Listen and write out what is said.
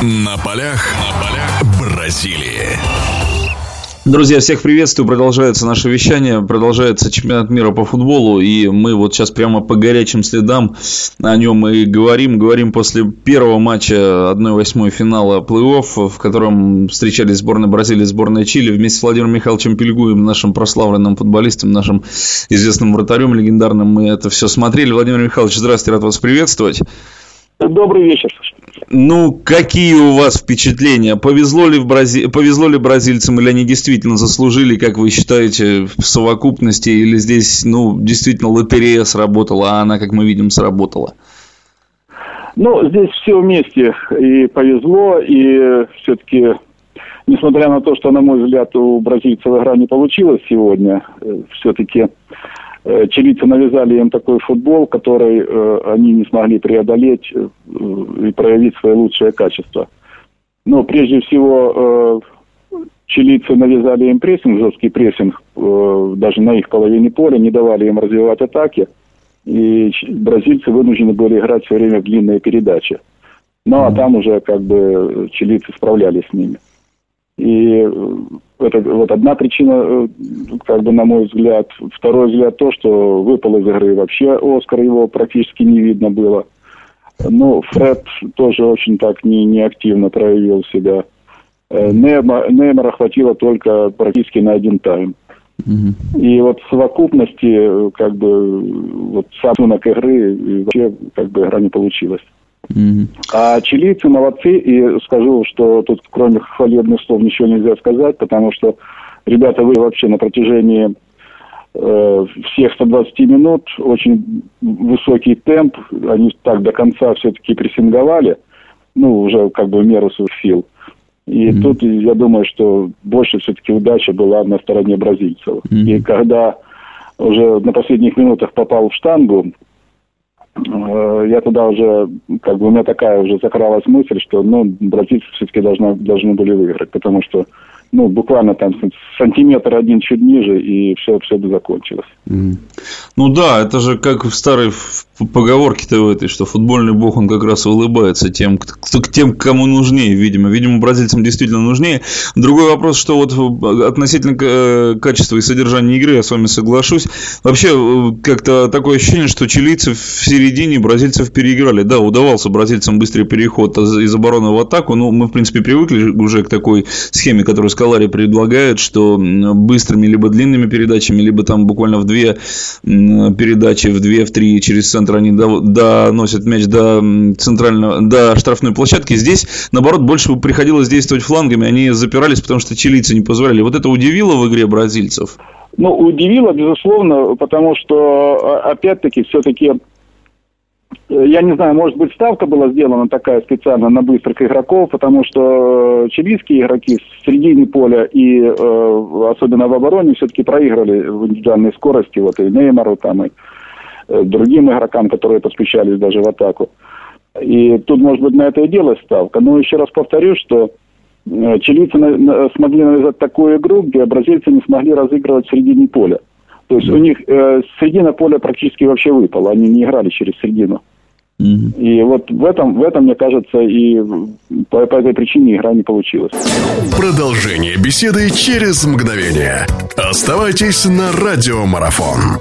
На полях, на полях Бразилии. Друзья, всех приветствую. Продолжается наше вещание, продолжается чемпионат мира по футболу, и мы вот сейчас прямо по горячим следам о нем и говорим. Говорим после первого матча 1-8 финала плей-офф, в котором встречались сборная Бразилии и сборная Чили вместе с Владимиром Михайловичем Пельгуем, нашим прославленным футболистом, нашим известным вратарем легендарным. Мы это все смотрели. Владимир Михайлович, здравствуйте, рад вас приветствовать. Добрый вечер. Ну, какие у вас впечатления? Повезло ли, в Брази... Повезло ли бразильцам, или они действительно заслужили, как вы считаете, в совокупности, или здесь, ну, действительно лотерея сработала, а она, как мы видим, сработала? Ну, здесь все вместе. И повезло, и все-таки, несмотря на то, что, на мой взгляд, у бразильцев игра не получилась сегодня, э, все-таки чилийцы навязали им такой футбол, который э, они не смогли преодолеть э, и проявить свои лучшие качества. Но прежде всего э, чилийцы навязали им прессинг, жесткий прессинг, э, даже на их половине поля, не давали им развивать атаки. И бразильцы вынуждены были играть все время в длинные передачи. Ну, а там уже как бы чилийцы справлялись с ними. И это вот одна причина, э, как бы на мой взгляд. Второй взгляд то, что выпал из игры вообще Оскар, его практически не видно было. Ну, Фред тоже очень так не, не активно проявил себя. Э, Нейма, Неймара хватило только практически на один тайм. И вот в совокупности, э, как бы, вот сам игры, вообще, как бы, игра не получилась. Mm-hmm. А чилийцы молодцы, и скажу, что тут кроме хвалебных слов ничего нельзя сказать, потому что ребята вы вообще на протяжении э, всех 120 минут очень высокий темп, они так до конца все-таки прессинговали, ну, уже как бы в меру своих сил. И mm-hmm. тут я думаю, что больше все-таки удача была на стороне бразильцев. Mm-hmm. И когда уже на последних минутах попал в штангу, я туда уже, как бы у меня такая уже закралась мысль, что, ну, бразильцы все-таки должны, должны были выиграть, потому что, ну, буквально там сантиметр один чуть ниже, и все, все бы закончилось. Mm. Ну да, это же как в старой поговорке-то в этой, что футбольный бог, он как раз улыбается тем, кто, тем, кому нужнее, видимо. Видимо, бразильцам действительно нужнее. Другой вопрос, что вот относительно э, качества и содержания игры, я с вами соглашусь. Вообще, э, как-то такое ощущение, что чилийцы в середине бразильцев переиграли. Да, удавался бразильцам быстрый переход из обороны в атаку, но мы, в принципе, привыкли уже к такой схеме, которую Скалари предлагает, что быстрыми либо длинными передачами, либо там буквально в две передачи, в две, в три через центр они доносят мяч до центрального, до штрафной площадки. Здесь, наоборот, больше приходилось действовать флангами, они запирались, потому что чилийцы не позволяли. Вот это удивило в игре бразильцев? Ну, удивило, безусловно, потому что, а, опять-таки, все-таки я не знаю, может быть, ставка была сделана такая специально на быстрых игроков, потому что э, чилийские игроки в середине поля и э, особенно в обороне все-таки проиграли в индивидуальной скорости, вот и Неймару там, и э, другим игрокам, которые подключались даже в атаку. И тут, может быть, на это и делать ставка. Но еще раз повторю, что э, чилийцы на, на, смогли навязать такую игру, где бразильцы не смогли разыгрывать в середине поля. То есть у них э, середина поля практически вообще выпала, они не играли через середину. И вот в этом, в этом, мне кажется, и по, по этой причине игра не получилась. Продолжение беседы через мгновение. Оставайтесь на радиомарафон.